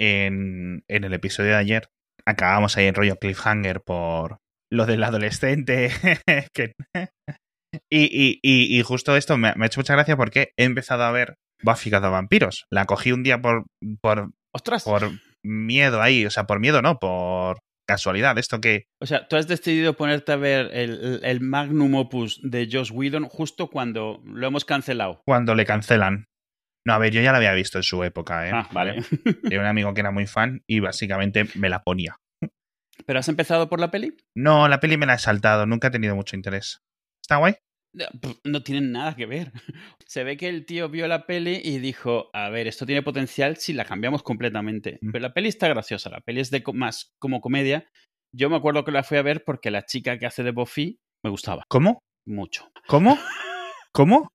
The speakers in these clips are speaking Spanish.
en, en el episodio de ayer acabamos ahí en rollo cliffhanger por lo del adolescente. que, y, y, y, y justo esto me, me ha hecho mucha gracia porque he empezado a ver Buffy vampiros. La cogí un día por, por, ¡Ostras! por miedo ahí, o sea, por miedo no, por casualidad. Esto que O sea, tú has decidido ponerte a ver el, el magnum opus de Josh Whedon justo cuando lo hemos cancelado. cuando le cancelan. No, a ver, yo ya la había visto en su época, ¿eh? Ah, vale. Tenía un amigo que era muy fan y básicamente me la ponía. ¿Pero has empezado por la peli? No, la peli me la he saltado, nunca he tenido mucho interés. ¿Está guay? No tienen nada que ver. Se ve que el tío vio la peli y dijo, a ver, esto tiene potencial si la cambiamos completamente. Mm. Pero la peli está graciosa, la peli es de más como comedia. Yo me acuerdo que la fui a ver porque la chica que hace de Buffy me gustaba ¿Cómo? mucho. ¿Cómo? ¿Cómo?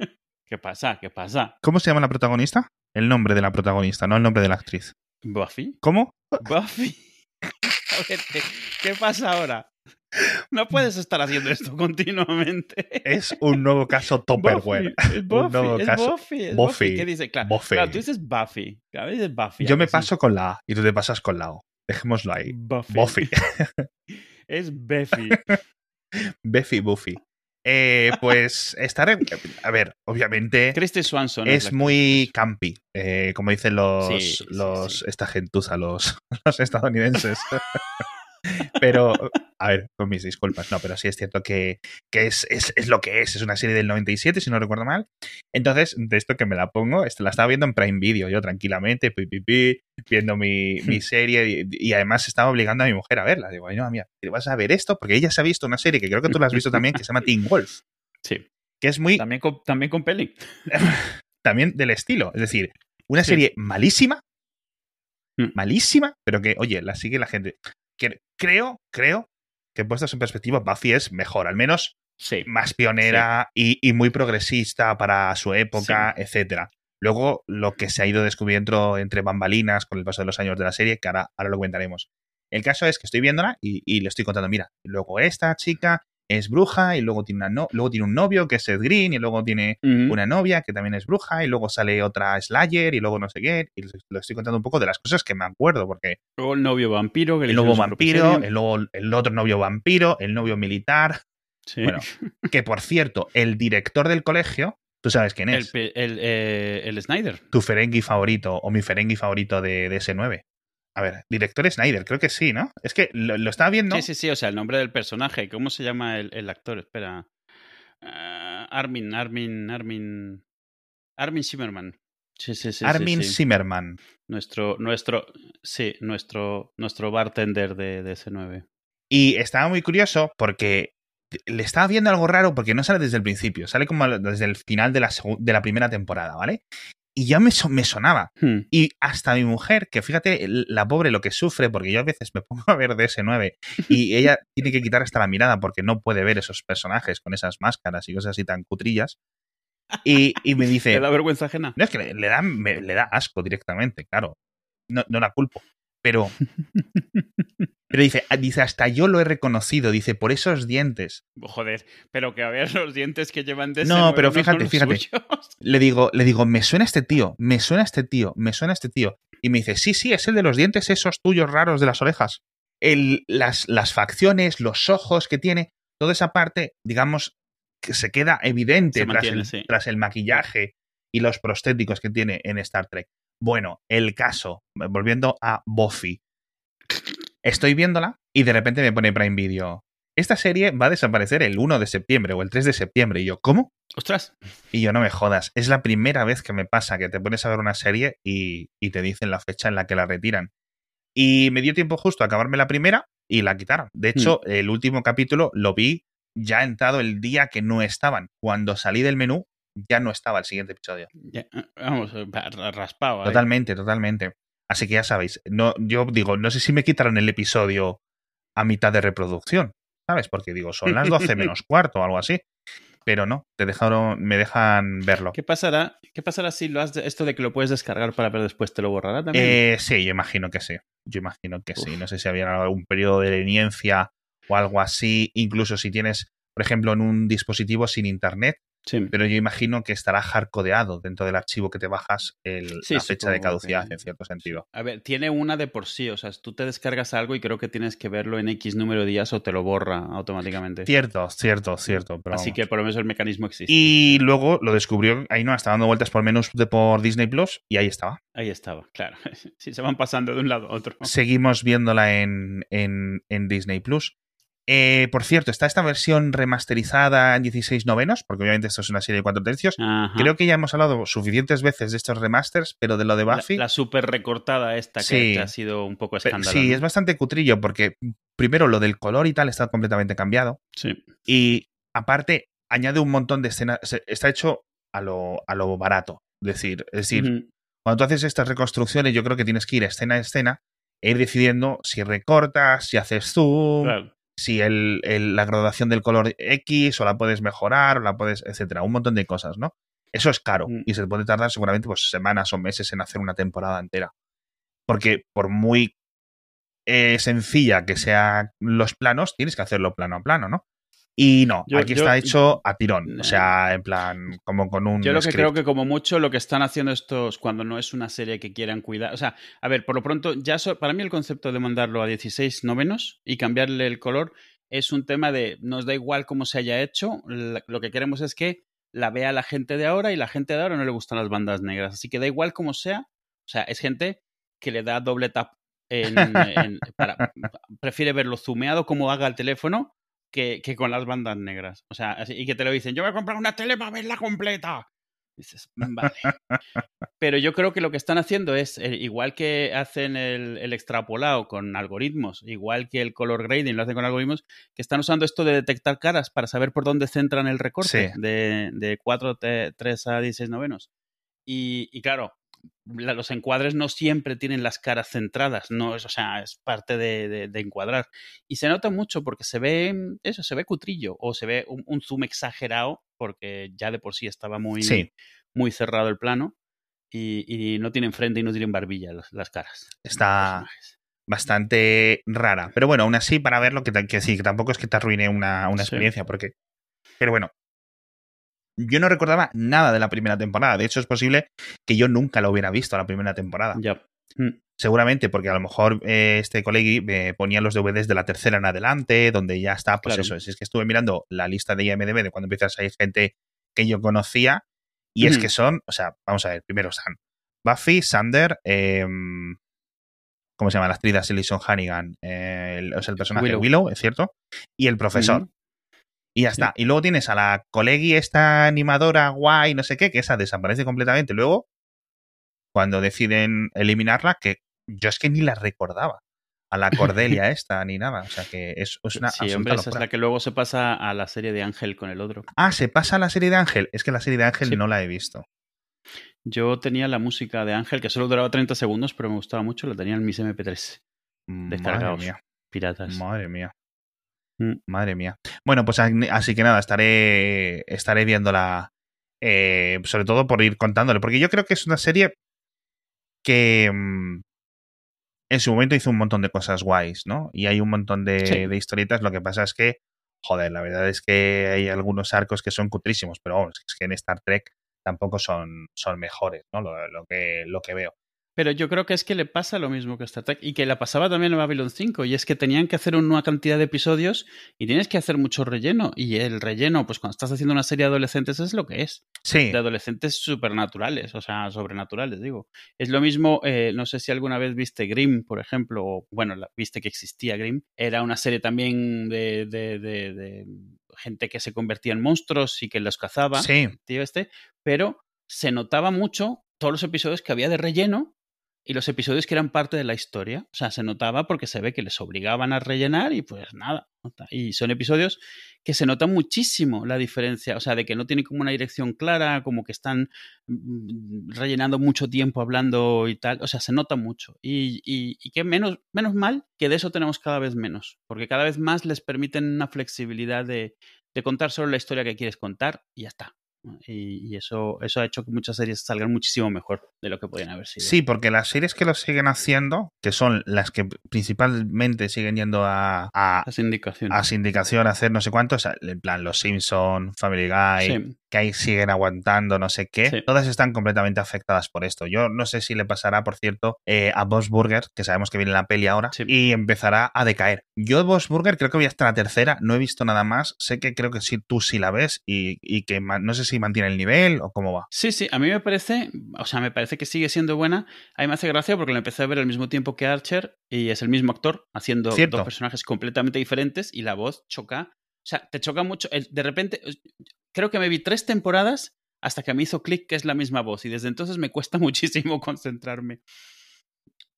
¿Qué pasa? ¿Qué pasa? ¿Cómo se llama la protagonista? El nombre de la protagonista, no el nombre de la actriz. ¿Buffy? ¿Cómo? ¿Buffy? A ver, ¿qué, pasa ahora? No puedes estar haciendo esto continuamente. Es un nuevo caso Topperware. Buffy, es Un Buffy, nuevo es caso. Buffy, es Buffy. Buffy. ¿Qué dice? Claro, Buffy. claro, tú dices Buffy. Claro, dices Buffy. Yo ¿a me sí? paso con la A y tú te pasas con la O. Dejémoslo ahí. Buffy. Buffy. es Buffy. Buffy Buffy. Eh, pues estaré. A ver, obviamente Christy Swanson. es la muy campi, eh, como dicen los, Sí, sí, los sí. esta gentuza, los, los estadounidenses. pero, a ver, con mis disculpas, no, pero sí es cierto que, que es, es, es lo que es. Es una serie del 97, si no recuerdo mal. Entonces, de esto que me la pongo, este, la estaba viendo en Prime Video, yo tranquilamente, pi, pi, pi, viendo mi, mi serie y, y además estaba obligando a mi mujer a verla. Digo, ay, no, ¿te vas a ver esto? Porque ella se ha visto una serie que creo que tú la has visto también, que se llama Teen Wolf, Sí. que es muy También con, también con peli. también del estilo. Es decir, una Sí. serie malísima, Mm. malísima, pero que, oye, la sigue la gente. Que, creo, creo que puestas en perspectiva, Buffy es mejor, al menos Sí. más pionera y, y muy progresista para su época, etcétera. Luego, lo que se ha ido descubriendo entre bambalinas con el paso de los años de la serie, que ahora, ahora lo comentaremos. El caso es que estoy viéndola y, y le estoy contando, mira, luego esta chica es bruja y luego tiene, una no- luego tiene un novio que es Seth Green y luego tiene una novia que también es bruja y luego sale otra Slayer y luego no sé qué. Y lo estoy contando un poco de las cosas que me acuerdo, porque Luego el novio vampiro. Que el propia vampiro, el, nuevo- el otro novio vampiro, el novio militar. Sí. Bueno, que por cierto, el director del colegio, tú sabes quién el, es, pe- el, eh, el Snyder. tu Ferengi favorito o mi Ferengi favorito de, de S9. A ver, director Snyder, creo que sí, ¿no? Es que lo, lo estaba viendo. Sí, sí, sí. O sea, el nombre del personaje. ¿Cómo se llama el, el actor? Espera. Ah, Armin, Armin, Armin. Armin Zimmerman. Sí, sí, sí. Armin sí. Zimmerman. Nuestro, nuestro, sí, nuestro, nuestro bartender de, de S9. Y estaba muy curioso porque le estaba viendo algo raro porque no sale desde el principio, sale como desde el final de la, segu- de la primera temporada, ¿vale? Y ya me, so- me sonaba. Hmm. Y hasta mi mujer, que fíjate la pobre lo que sufre, porque yo a veces me pongo a ver DS9 y ella tiene que quitar hasta la mirada porque no puede ver esos personajes con esas máscaras y cosas así tan cutrillas. Y, y me dice, ¿Te da vergüenza ajena? no es que le, le da, me- le da asco directamente, claro. No, no la culpo. Pero, pero dice, ah, dice, hasta yo lo he reconocido, dice, por esos dientes. Joder, pero que a ver los dientes que llevan de No, pero fíjate, fíjate. suyos. Le digo, le digo, me suena este tío, me suena este tío, me suena este tío. Y me dice, sí, sí, es el de los dientes esos tuyos raros de las orejas. El, las, las facciones, los ojos que tiene, toda esa parte, digamos, que se queda evidente Se tras, el, sí. tras el maquillaje y los prostéticos que tiene en Star Trek. Bueno, el caso, volviendo a Buffy. Estoy viéndola y de repente me pone Prime Video. Esta serie va a desaparecer el 1 de septiembre o el 3 de septiembre. Y yo, ¿cómo? Ostras, Y yo no me jodas. Es la primera vez que me pasa que te pones a ver una serie y, y te dicen la fecha en la que la retiran. Y me dio tiempo justo a acabarme la primera y la quitaron. De hecho, el último capítulo lo vi ya entrado el día que no estaban. Cuando salí del menú, ya no estaba el siguiente episodio. ya, vamos, ra- raspado. ahí. Totalmente, totalmente. Así que ya sabéis, no, yo digo, no sé si me quitaron el episodio a mitad de reproducción, ¿sabes? Porque digo, son las 12 menos cuarto o algo así. Pero no, te dejaron, me dejan verlo. ¿Qué pasará? ¿Qué pasará si lo has de- esto de que lo puedes descargar para ver después te lo borrará también? Eh, sí, yo imagino que sí. Yo imagino que sí. No sé si había algún periodo de leniencia o algo así. Incluso si tienes, por ejemplo, en un dispositivo sin internet, pero yo imagino que estará hardcodeado dentro del archivo que te bajas el, la fecha de caducidad, en cierto sentido. A ver, tiene una de por sí, o sea, tú te descargas algo y creo que tienes que verlo en X número de días o te lo borra automáticamente. Cierto, cierto, cierto. Así que por lo menos el mecanismo existe. Y luego lo descubrió, ahí no, estaba dando vueltas por menús de por Disney Plus y ahí estaba. Ahí estaba, claro. Sí, se van pasando de un lado a otro. Seguimos viéndola en, en, en Disney Plus. Eh, por cierto, está esta versión remasterizada en 16 novenos, porque obviamente esto es una serie de cuatro tercios. Creo que ya hemos hablado suficientes veces de estos remasters, pero de lo de Buffy. La, súper recortada esta que, ha sido un poco escandalosa. Sí, es bastante cutrillo, porque primero lo del color y tal está completamente cambiado. Sí. Y aparte, añade un montón de escenas. Está hecho a lo, a lo barato. Decir, es decir, cuando tú haces estas reconstrucciones, yo creo que tienes que ir escena a escena e ir decidiendo si recortas, si haces zoom. Claro si el, la graduación del color X o la puedes mejorar o la puedes, etcétera, un montón de cosas, ¿no? Eso es caro mm. y se puede tardar seguramente pues, semanas o meses en hacer una temporada entera. Porque por muy eh, sencilla que sean los planos, tienes que hacerlo plano a plano, ¿no? Y no, aquí está hecho a tirón. O sea, en plan, como con un. Yo lo que creo que, como mucho, lo que están haciendo estos cuando no es una serie que quieran cuidar. O sea, a ver, por lo pronto, ya para mí el concepto de mandarlo a 16 novenos y cambiarle el color es un tema de nos da igual cómo se haya hecho. Lo que queremos es que la vea la gente de ahora y la gente de ahora no le gustan las bandas negras. Así que da igual cómo sea. O sea, es gente que le da doble tap en, para, prefiere verlo zumeado como haga el teléfono que, con las bandas negras. O sea, y que te lo dicen, yo voy a comprar una tele para verla completa. dices, vale. Pero yo creo que lo que están haciendo es, eh, igual que hacen el, extrapolado con algoritmos, igual que el color grading lo hacen con algoritmos, que están usando esto de detectar caras para saber por dónde centran el recorte de, de 4, 3 a 16 novenos. Y, y claro, los encuadres no siempre tienen las caras centradas, no es, o sea, es parte de, encuadrar. Y se nota mucho porque se ve, eso, se ve cutrillo o se ve un, zoom exagerado porque ya de por sí estaba muy, muy cerrado el plano y, no tienen frente y no tienen barbilla las, caras. Está bastante rara. Pero bueno, aún así, para verlo, que, que sí, que tampoco es que te arruine una, experiencia, porque... Pero bueno, yo no recordaba nada de la primera temporada. De hecho, es posible que yo nunca lo hubiera visto la primera temporada. Ya. Mm. Seguramente, porque a lo mejor eh, este colegi me ponía los DVDs de la tercera en adelante, donde ya está, pues eso. Es, es que estuve mirando la lista de IMDB de cuando empiezas a salir gente que yo conocía, y es que son, o sea, vamos a ver, primero están Buffy, Sander, em, ¿cómo se llama? La actriz de Hannigan, eh, el, el personaje Willow. Willow, es cierto, y el profesor. Y ya está. Y luego tienes a la colegi, esta animadora guay, no sé qué, que esa desaparece completamente. Luego, cuando deciden eliminarla, que yo es que ni la recordaba. A la Cordelia esta, ni nada. O sea que es, una. Sí, hombre, esa es la que luego se pasa a la serie de Ángel con el otro. Ah, se pasa a la serie de Ángel. Es que la serie de Ángel no la he visto. Yo tenía la música de Ángel, que solo duraba 30 segundos, pero me gustaba mucho. La tenía en mis MP3. Descargados. Madre mía. Piratas. Madre mía. Mm. Madre mía. Bueno, pues así que nada, estaré, estaré viéndola. Eh, sobre todo por ir contándole. Porque yo creo que es una serie que mm, en su momento hizo un montón de cosas guays, ¿no? Y hay un montón de, historietas. Lo que pasa es que, joder, la verdad es que hay algunos arcos que son cutrísimos, pero vamos, es que en Star Trek tampoco son, son mejores, ¿no? lo, que, lo que veo. Pero yo creo que es que le pasa lo mismo que Star Trek y que la pasaba también en Babylon 5 y es que tenían que hacer una cantidad de episodios y tienes que hacer mucho relleno y el relleno, pues cuando estás haciendo una serie de adolescentes es lo que es. Sí. De adolescentes supernaturales, o sea, sobrenaturales, digo. Es lo mismo, eh, no sé si alguna vez viste Grimm, por ejemplo, o bueno, viste que existía Grimm. Era una serie también de, de, de, de gente que se convertía en monstruos y que los cazaba. Sí. Tío este, pero se notaba mucho todos los episodios que había de relleno y los episodios que eran parte de la historia. O sea, se notaba porque se ve que les obligaban a rellenar y pues nada. Y son episodios que se nota muchísimo la diferencia. O sea, de que no tienen como una dirección clara, como que están mm, rellenando mucho tiempo hablando y tal. O sea, se nota mucho. Y, y, que menos, menos mal que de eso tenemos cada vez menos. Porque cada vez más les permiten una flexibilidad de, de contar solo la historia que quieres contar y ya está. Y, eso, eso ha hecho que muchas series salgan muchísimo mejor. De lo que podían haber sido. Sí, porque las series que lo siguen haciendo, que son las que principalmente siguen yendo a, a, Las indicaciones. a sindicación, a hacer no sé cuántos, en plan Los Simpson, Family Guy, Sí. que ahí siguen aguantando no sé qué, Sí. todas están completamente afectadas por esto. Yo no sé si le pasará, por cierto, eh, a Boss Burger, que sabemos que viene en la peli ahora, Sí. y empezará a decaer. Yo Boss Burger creo que voy hasta la tercera, no he visto nada más, sé que creo que sí, tú sí la ves y, y que no sé si mantiene el nivel o cómo va. Sí, sí, a mí me parece, o sea, me parece que sigue siendo buena. A mí me hace gracia porque la empecé a ver al mismo tiempo que Archer y es el mismo actor haciendo Cierto. dos personajes completamente diferentes y la voz choca. O sea, te choca mucho. De repente, creo que me vi tres temporadas hasta que me hizo clic que es la misma voz y desde entonces me cuesta muchísimo concentrarme.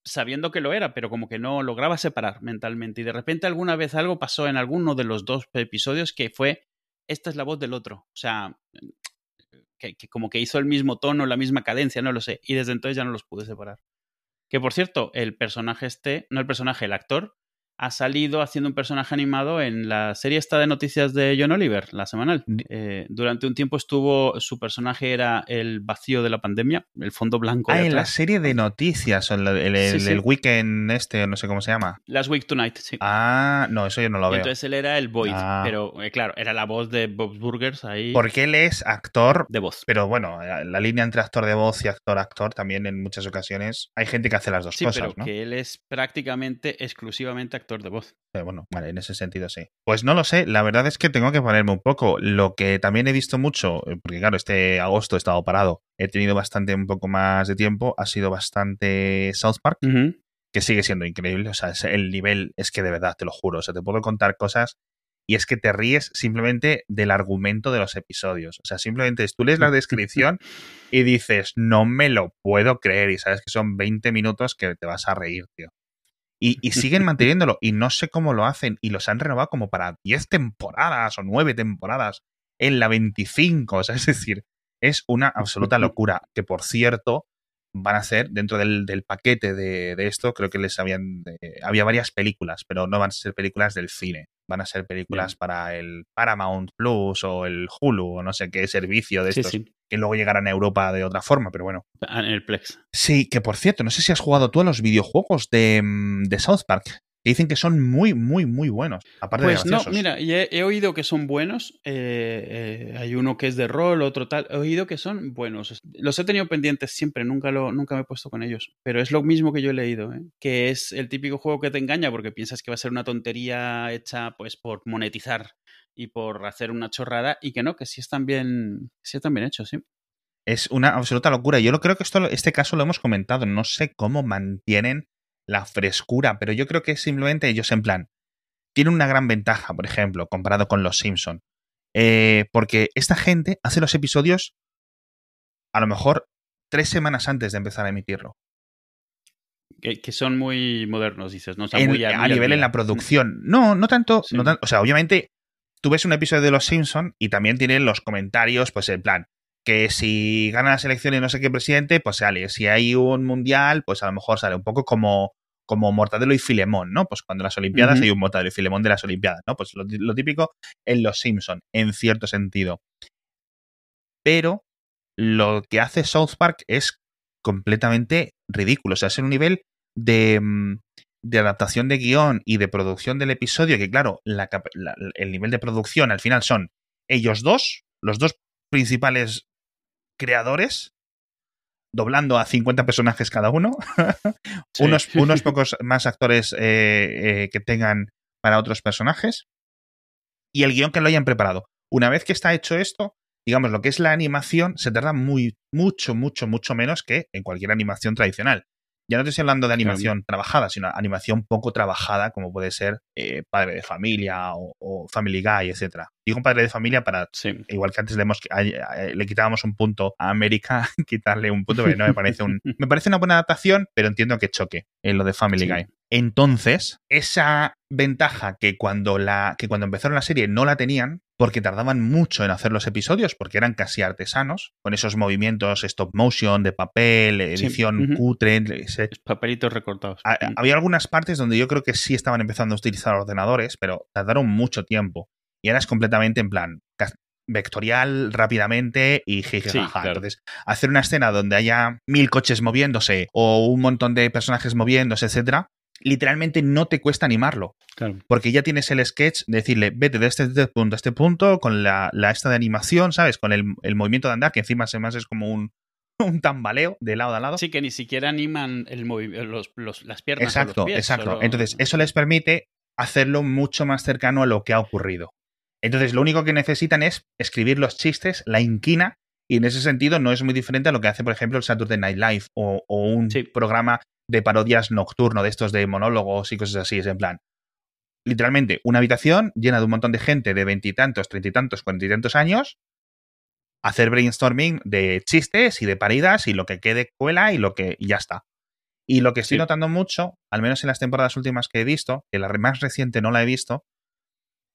Sabiendo que lo era, pero como que no lograba separar mentalmente. Y de repente alguna vez algo pasó en alguno de los dos episodios que fue, esta es la voz del otro. O sea, que, como que hizo el mismo tono, la misma cadencia, no lo sé. Y desde entonces ya no los pude separar. Que por cierto, el personaje este, no el personaje, el actor, ha salido haciendo un personaje animado en la serie esta de noticias de John Oliver, la semanal. Eh, durante un tiempo estuvo, su personaje era el vacío de la pandemia, el fondo blanco. de Ah, en la serie de noticias, el, el, el- Sí, sí. el weekend este, no sé cómo se llama. Last Week Tonight, sí. Ah, no, eso yo no lo veo. entonces él era el Void, Ah. pero eh, claro, era la voz de Bob's Burgers ahí. Porque él es actor, De voz. pero bueno, eh, la línea entre actor de voz y actor-actor también en muchas ocasiones hay gente que hace las dos Sí, cosas, pero ¿no? que él es prácticamente exclusivamente actor de voz. Eh, Bueno, vale, en ese sentido sí. Pues no lo sé, la verdad es que tengo que ponerme un poco. Lo que también he visto mucho, eh, porque claro, este agosto he estado parado, he tenido bastante, un poco más de tiempo, ha sido bastante South Park, que sigue siendo increíble. O sea, el nivel es que de verdad, te lo juro. O sea, te puedo contar cosas y es que te ríes simplemente del argumento de los episodios. O sea, simplemente tú lees la descripción y dices, no me lo puedo creer. Y sabes que son 20 minutos que te vas a reír, tío. Y, y siguen manteniéndolo y no sé cómo lo hacen y los han renovado como para 10 temporadas o 9 temporadas en la 25. O sea, es decir, es una absoluta locura. Que por cierto, van a hacer dentro del, del paquete de, de esto, creo que les habían. eh, había varias películas, pero no van a ser películas del cine. Van a ser películas para el Paramount Plus o el Hulu o no sé qué servicio de Sí, estos sí. Que luego llegarán a Europa de otra forma, pero bueno. En el Plex. Sí, que por cierto, no sé si has jugado tú a los videojuegos de, mm, de South Park, que dicen que son muy, muy, muy buenos. Aparte Pues de no, graciosos. mira, y he, he oído que son buenos. eh, eh, hay uno que es de rol, otro tal. He oído que son buenos. Los he tenido pendientes siempre, nunca, lo, nunca me he puesto con ellos. Pero es lo mismo que yo he leído, ¿eh? que es el típico juego que te engaña porque piensas que va a ser una tontería hecha pues por monetizar y por hacer una chorrada y que no, que sí están bien, sí están bien hechos, sí. Es una absoluta locura. Yo lo creo que esto, este caso lo hemos comentado. No sé cómo mantienen la frescura, pero yo creo que simplemente ellos en plan tienen una gran ventaja, por ejemplo, comparado con los Simpson, Eh, porque esta gente hace los episodios a lo mejor tres semanas antes de empezar a emitirlo. Que, que son muy modernos, dices, ¿no? O sea, En- muy a, al nivel en la producción. No, no tanto, Sí. no tan- o sea, obviamente tú ves un episodio de Los Simpson y también tienen los comentarios, pues en plan, que si gana las elecciones no sé qué presidente, pues sale. Si hay un mundial, pues a lo mejor sale un poco como, como Mortadelo y Filemón, ¿no? Pues cuando las Olimpiadas hay un Mortadelo y Filemón de las Olimpiadas, ¿no? Pues lo, lo típico en Los Simpson, en cierto sentido. Pero lo que hace South Park es completamente ridículo. O sea, es un nivel de, mm, de adaptación de guion y de producción del episodio, que claro, la el nivel de producción al final son ellos dos, los dos principales creadores, doblando a 50 personajes cada uno, Sí. unos, unos pocos más actores eh, eh, que tengan para otros personajes, y el guion que lo hayan preparado. Una vez que está hecho esto, digamos, lo que es la animación se tarda muy, mucho, mucho, mucho menos que en cualquier animación tradicional. Ya no te estoy hablando de animación trabajada, sino animación poco trabajada, como puede ser eh, Padre de Familia o, o Family Guy, etcétera. Digo Padre de Familia para, Sí. igual que antes le, hemos, a- a- le quitábamos un punto a América, quitarle un punto, porque no me parece un... Me parece una buena adaptación, pero entiendo que choque en lo de Family Sí. Guy. Entonces, esa ventaja que cuando, la, que cuando empezaron la serie no la tenían, porque tardaban mucho en hacer los episodios, porque eran casi artesanos, con esos movimientos stop motion, de papel, edición ujú. cutre. ese- Papelitos recortados. a- había algunas partes donde yo creo que sí estaban empezando a utilizar ordenadores, pero tardaron mucho tiempo. Y ahora es completamente en plan, vectorial rápidamente y jiji, Sí, claro. Entonces, hacer una escena donde haya mil coches moviéndose o un montón de personajes moviéndose, etcétera, literalmente no te cuesta animarlo. Claro. Porque ya tienes el sketch de decirle, vete de este, este punto a este punto, con la, la esta de animación, ¿sabes? Con el, el movimiento de andar, que encima además es como un, un tambaleo de lado a lado. Sí, que ni siquiera animan el los, los- las piernas. o exacto, los pies, exacto. solo- Entonces, eso les permite hacerlo mucho más cercano a lo que ha ocurrido. Entonces, lo único que necesitan es escribir los chistes, la inquina, y en ese sentido no es muy diferente a lo que hace, por ejemplo, el Saturday Night Live o, o un Sí. programa de parodias nocturno, de estos de monólogos y cosas así. Es en plan, literalmente, una habitación llena de un montón de gente de veintitantos, treinta y tantos, cuarenta y tantos años, hacer brainstorming de chistes y de paridas y lo que quede cuela y lo que y ya está. Y lo que estoy Sí. notando mucho, al menos en las temporadas últimas que he visto, que la más reciente no la he visto,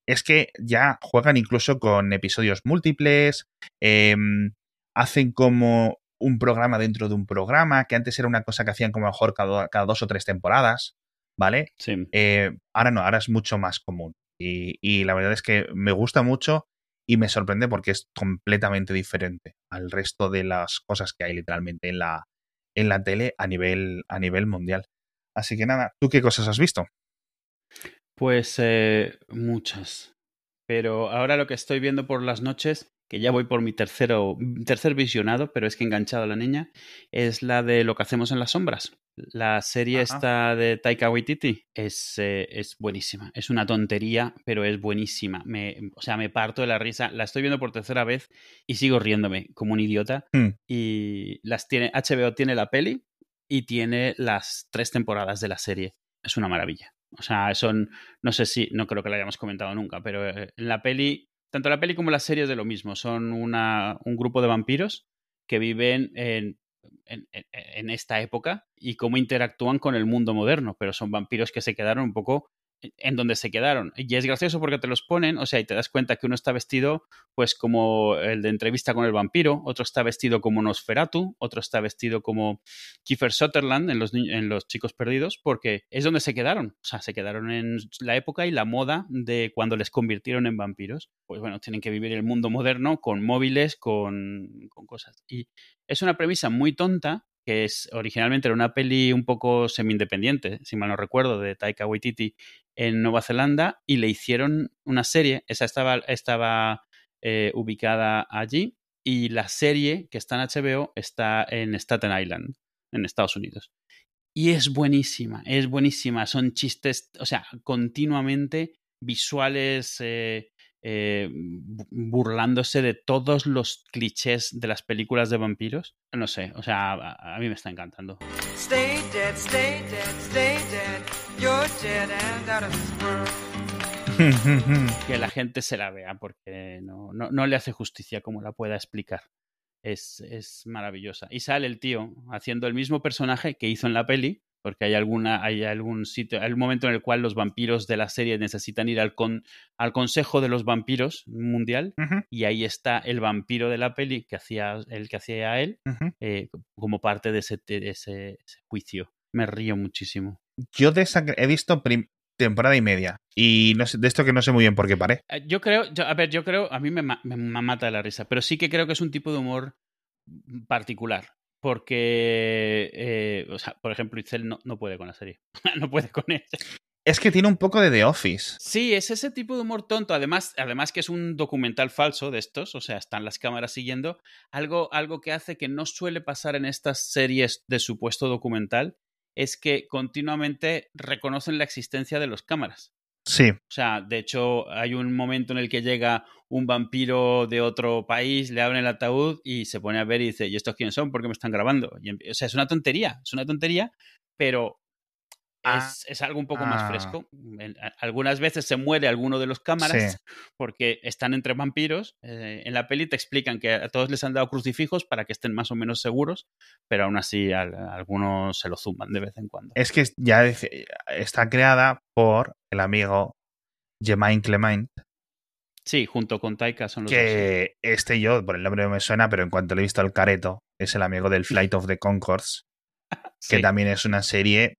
es que ya juegan incluso con episodios múltiples, em, hacen como un programa dentro de un programa, que antes era una cosa que hacían como a lo mejor cada, cada dos o tres temporadas, ¿vale? Sí. Eh, ahora no, ahora es mucho más común. Y, y la verdad es que me gusta mucho y me sorprende porque es completamente diferente al resto de las cosas que hay literalmente en la, en la tele a nivel, a nivel mundial. Así que nada, ¿tú qué cosas has visto? Pues eh, muchas. Pero ahora lo que estoy viendo por las noches, que ya voy por mi tercero, tercer visionado, pero es que he enganchado a la niña, es la de Lo que hacemos en las sombras. La serie Ajá. esta de Taika Waititi es, eh, es buenísima. Es una tontería, pero es buenísima. Me, o sea, me parto de la risa. La estoy viendo por tercera vez y sigo riéndome como un idiota. Hmm. Y las tiene, HBO tiene la peli y tiene las tres temporadas de la serie. Es una maravilla. O sea, son, no sé si, no creo que lo hayamos comentado nunca, pero eh, en la peli, tanto la peli como la serie es de lo mismo. Son una, un grupo de vampiros que viven en, en, en- esta época y cómo interactúan con el mundo moderno, pero son vampiros que se quedaron un poco en donde se quedaron. Y es gracioso porque te los ponen, o sea, y te das cuenta que uno está vestido pues como el de entrevista con el vampiro, otro está vestido como Nosferatu, otro está vestido como Kiefer Sutherland en los, en los Chicos Perdidos, porque es donde se quedaron. O sea, se quedaron en la época y la moda de cuando les convirtieron en vampiros. Pues bueno, tienen que vivir el mundo moderno con móviles, con, con cosas. Y es una premisa muy tonta, que es originalmente era una peli un poco semi-independiente, si mal no recuerdo, de Taika Waititi en Nueva Zelanda, y le hicieron una serie, esa estaba, estaba eh, ubicada allí, y la serie que está en HBO está en Staten Island, en Estados Unidos. Y es buenísima, es buenísima. Son chistes, o sea, continuamente visuales eh, eh, bu- burlándose de todos los clichés de las películas de vampiros. No sé, o sea, a, a mí me está encantando. Stay dead, stay dead, stay dead. You're dead and out of this world. Que la gente se la vea porque no, no, no le hace justicia como la pueda explicar. Es, es maravillosa. Y sale el tío haciendo el mismo personaje que hizo en la peli, porque hay alguna, hay algún sitio, hay un momento en el cual los vampiros de la serie necesitan ir al, con, al Consejo de los Vampiros Mundial, y ahí está el vampiro de la peli que hacía el que hacía a él eh, como parte de ese, de ese, ese juicio. Me río muchísimo. Yo de esa he visto temporada y media. Y no sé, de esto que no sé muy bien por qué paré. Eh, Yo creo, yo- a ver, yo creo, a mí me, ma- me ma- mata la risa, pero sí que creo que es un tipo de humor particular. Porque, eh, o sea, por ejemplo, Itzel no, no puede con la serie. no puede con ella. Es que tiene un poco de The Office. Sí, es ese tipo de humor tonto. Además, además que es un documental falso de estos, o sea, están las cámaras siguiendo. Algo, algo que hace que no suele pasar en estas series de supuesto documental es que continuamente reconocen la existencia de los cámaras. Sí. O sea, de hecho, hay un momento en el que llega un vampiro de otro país, le abren el ataúd y se pone a ver y dice, ¿y estos quiénes son? ¿Por qué me están grabando? Y, empie- o sea, es una tontería, es una tontería, pero Ah. es, es algo un poco más Ah. fresco. Algunas veces se muere alguno de los cámaras Sí. porque están entre vampiros. Eh, en la peli te explican que a todos les han dado crucifijos para que estén más o menos seguros, pero aún así al- algunos se lo zumban de vez en cuando. Es que ya está creada por el amigo Jemaine Clement. Sí, junto con Taika son los dos. Que este yo, por el nombre no me suena, pero en cuanto le he visto al careto, es el amigo del Flight of the Concords, que también es una serie,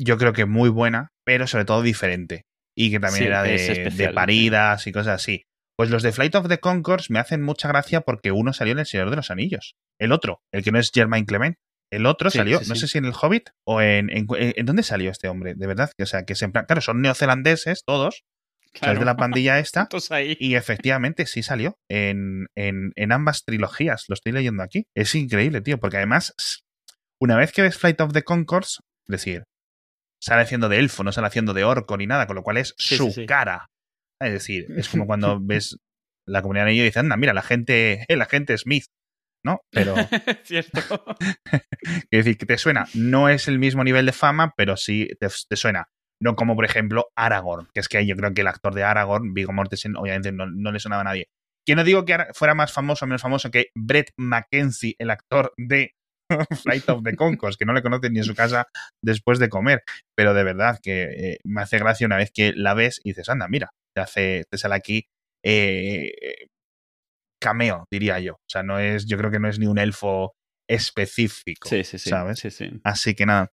yo creo que muy buena, pero sobre todo diferente. Y que también Sí, era de, especial, de sí. paridas y cosas así. Pues los de Flight of the Concords me hacen mucha gracia porque uno salió en El Señor de los Anillos. El otro, el que no es Germain Clement, el otro Sí, salió, sí, no sí. sé si en el Hobbit o en, en, en- dónde salió este hombre, de verdad. O sea, que se en plan, claro, son neozelandeses todos, o sea, es de la pandilla esta. Ahí. Y efectivamente sí salió en, en, en ambas trilogías, lo estoy leyendo aquí. Es increíble, tío, porque además, una vez que ves Flight of the Concords, es decir, sale haciendo de elfo, no sale haciendo de orco ni nada, con lo cual es Sí, su sí, sí. cara. Es decir, es como cuando ves la comunidad de anillo y dices, anda, mira, la gente, el agente Smith, ¿no? Pero, Cierto. quiero decir, que te suena, no es el mismo nivel de fama, pero sí te, te suena. No como, por ejemplo, Aragorn, que es que yo creo que el actor de Aragorn, Viggo Mortensen, obviamente no, no le sonaba a nadie. Que no digo que fuera más famoso o menos famoso que Brett Mackenzie, el actor de Flight of the Conchords, que no le conocen ni en su casa después de comer. Pero de verdad que eh, me hace gracia una vez que la ves y dices, anda, mira, te hace, te sale aquí eh, cameo, diría yo. O sea, no es, yo creo que no es ni un elfo específico. Sí, sí, sí. ¿Sabes? Sí, sí. Así que nada.